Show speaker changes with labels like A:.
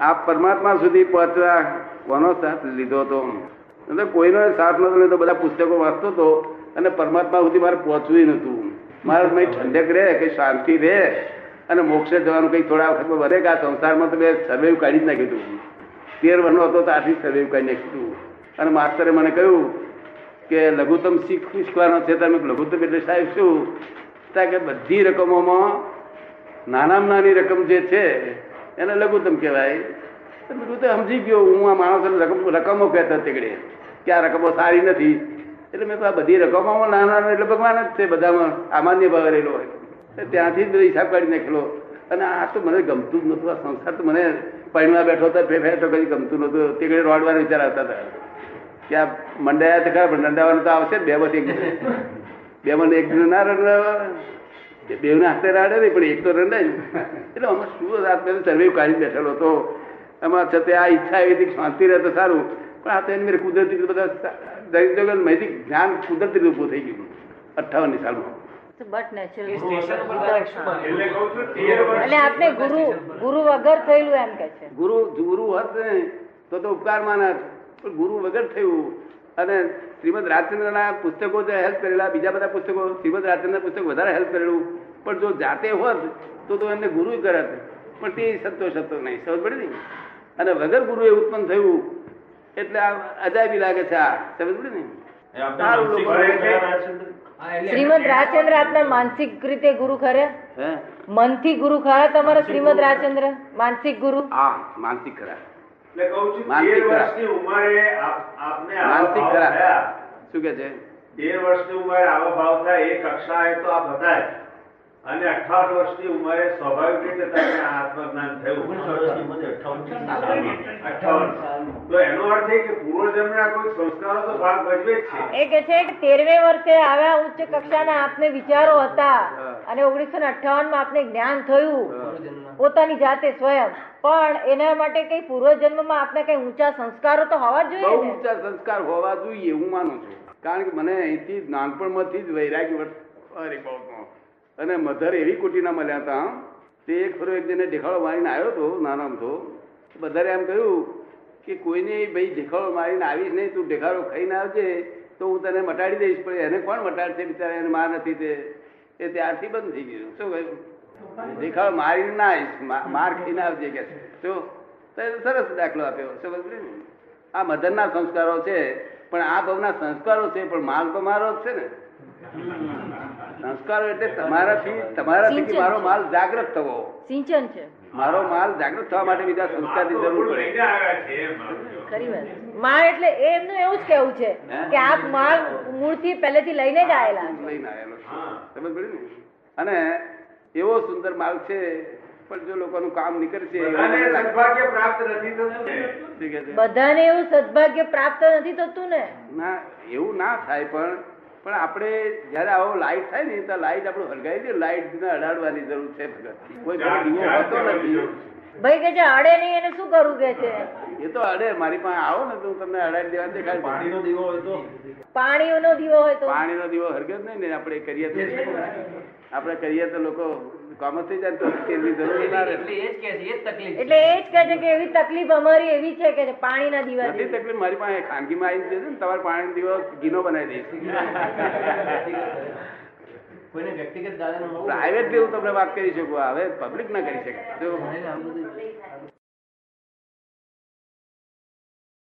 A: આ પરમાત્મા સુધી પહોંચવા કોનો સાથ લીધો હતો એટલે કોઈનો સાથ નતો લીધો બધા પુસ્તકો વાંચતો હતો અને પરમાત્મા સુધી મારે પહોંચવું નતું મારે ઠંડક રહે કે શાંતિ રહે અને મોક્ષે જવાનું કંઈક થોડા વખત વધે કે આ સંસારમાં તો મેં સર્વેવ કાઢી જ નાખ્યું હતું. તેર વર્ષનો હતો તો આથી સર્વેવ કાઢી નાખ્યું હતું. અને માસ્તરે મને કહ્યું કે લઘુત્તમ શીખ શીખવાનો છે તમે લઘુત્તમ એટલે સાહેબ શું? કે બધી રકમોમાં નાનામાં નાની રકમ જે છે એને લઘુત્તમ કહેવાય. બધું તો સમજી ગયો, હું આ માણસોને રકમ, રકમો કહેતો તીકડે. કે આ રકમો સારી નથી. એટલે મેં તો આ બધી રકમોમાં નાના એટલે ભગવાન જ છે, બધામાં સામાન્ય ભાવ રહેલો હોય. ત્યાંથી જ હિસાબ કાઢી નાખેલો. અને આ તો મને ગમતું જ નહોતું, આ સંસાર તો મને પાણીમાં બેઠો હતો, ફે ફે, તો કઈ ગમતું નહોતું. તે રોડવાનો વિચાર આવતા હતા. કે આ મંડાયા તો ખરા, પણ દંડાવાનું તો આવશે બે બસ એક બે મને એક ના રંડાવા. બે ના હાથે રાડે નહીં પણ એક તો રંડાય એટલે અમે શું રાત મેં સર્વે કાઢી બેઠેલો હતો એમાં છતાં આ ઈચ્છા એવી હતી શાંતિ રહે તો સારું. પણ આ તો એની મેરે કુદરતી રીતે બધા દરિદ્ર મૈતિક જ્ઞાન કુદરતી રૂપો થઈ ગયું. અઠ્ઠાવનની સાલમાં.
B: બટ નેચરલ
C: એટલે કહું છું તેર વર્ષ
B: એટલે આપને ગુરુ ગુરુ વગર થયેલું એમ કે છે.
A: ગુરુ ગુરુ હોત તો તો ઉપકાર માના પણ ગુરુ વગર થયું અને શ્રીમદ રાજચંદ્રના પુસ્તકો જે હેલ્પ કરેલા બીજા બધા પુસ્તકો શ્રીમદ રાજચંદ્રના પુસ્તક વધારે હેલ્પ કરેલું. પણ જો જાતે હોત તો તો એમને ગુરુ કરત પણ તે સંતોષ હતો નહીં. સમજ પડે ને? અને વગર ગુરુ એ ઉત્પન્ન થયું એટલે આ અજાયબી લાગે છે આ. સમજ પડે ને?
B: શ્રીમદ રાજચંદ્ર આપના માનસિક રીતે ગુરુ ખરે મનથી ગુરુ ખરા તમારા શ્રીમદ રાજચંદ્ર? માનસિક ગુરુ?
A: હા માનસિક ખરા. માનસિક માનસિક
C: ભાવ
A: શું કે છે?
C: તેર વર્ષની ઉંમરે આવા ભાવ થાય એ કક્ષાએ તો આ જ. અને અઠાવન વર્ષની ઉંમરે સ્વાભાવિક રીતે તમને આ આત્મજ્ઞાન થયું. અઠાવન તો એનો અર્થ એ કે પૂર્વજન્મના કોઈ સંસ્કારો તો ભાગ ભજવે જ છે.
B: એ કે છે કે તેરવે વર્ષે આવ્યા ઉચ્ચ કક્ષાના આપને વિચારો હતા અને ઓગણીસો ને અઠાવનમાં આપને જ્ઞાન થયું. પોતાની જાતે સ્વયં. પણ એના માટે કઈ પૂર્વજન્મમાં આપને કઈ ઊંચા સંસ્કારો તો હોવા જ જોઈએ
A: ઊંચા સંસ્કાર હોવા જોઈએ હું માનું છું. કારણ કે મને અહીંથી નાનપણમાંથી જ વૈરાગ્ય અરે. અને મધર એવી કુટીના મળ્યા હતા, તે એક ફરો એક જણે ઢેખાડો મારીને આવ્યો હતો નાનામ તો બધારે એમ કહ્યું કે કોઈને ભાઈ ઢેખાડો મારીને આવીશ નહીં, તું ઢેખાડો ખાઈને આવજે, તો હું તને મટાડી દઈશ, પણ એને કોણ મટાડશે બિચારા, એને માં નથી તે. એ ત્યારથી બંધ થઈ ગયું. શું કહ્યું? દેખાડો મારીને ના આવીશ માર ખાઈને આવજે કે શું સરસ દાખલો આપ્યો સમજ ને? આ મધરના સંસ્કારો છે, પણ આ ભાવના સંસ્કારો છે, પણ માલ તો મારો જ છે ને. સંસ્કારો એટલે તમારાથી તમારાથી મારો માલ જાગ્રત થવો.
B: સિંચન છે.
A: મારો માલ જાગૃત થવા માટે બીજા સંસ્કારની જરૂર પડે.
B: માળ એટલે એમનું એવું જ કેવું છે કે આપ માળ મૂળથી પહેલેથી લઈને જ આવેલા
A: લઈને આવેલો સમજ પડી ને? અને એવો સુંદર માલ છે પણ જો લોકોનું કામ નીકળશે.
C: સદભાગ્ય પ્રાપ્ત નથી થતું?
B: બધાને એવું સદભાગ્ય પ્રાપ્ત નથી થતું ને?
A: ના એવું ના થાય પણ પણ આપણે જયારે આવો લાઈટ થાય ને તો લાઈટ આપણે હળગાવી દે. લાઈટ ને અડાડવાની જરૂર છે ભગત કોઈ દીવો હોતો નથી.
B: ભાઈ કે છે અડે નહીં એને શું કરવું કે છે?
A: એ તો અડે. મારી પાસે આવો ને તો હું તમને અડાડી દેવા દેખાડી પાણીનો દીવો હોય તો?
B: પાણીનો દીવો હોય તો?
A: પાણીનો દીવો હરગત નહીં ને આપણે કરીએ તો. આપણે કરીએ તો લોકો કામ જ થઈ જાય તો તેલની જરૂર ના રહે.
B: એટલે એ જ કે છે કે એવી તકલીફ અમારી એવી છે કે પાણીના દીવા
A: નથી તકલીફ મારી પાસે ખાનગીમાં આવી જશે ને તમારે પાણીનો દીવો ગીનો બનાવી દઈશ
D: કોઈને વ્યક્તિગત દાદાને
A: પ્રાઇવેટ હું તમને વાત કરી શકું હવે પબ્લિક ના કરી શકે. જો.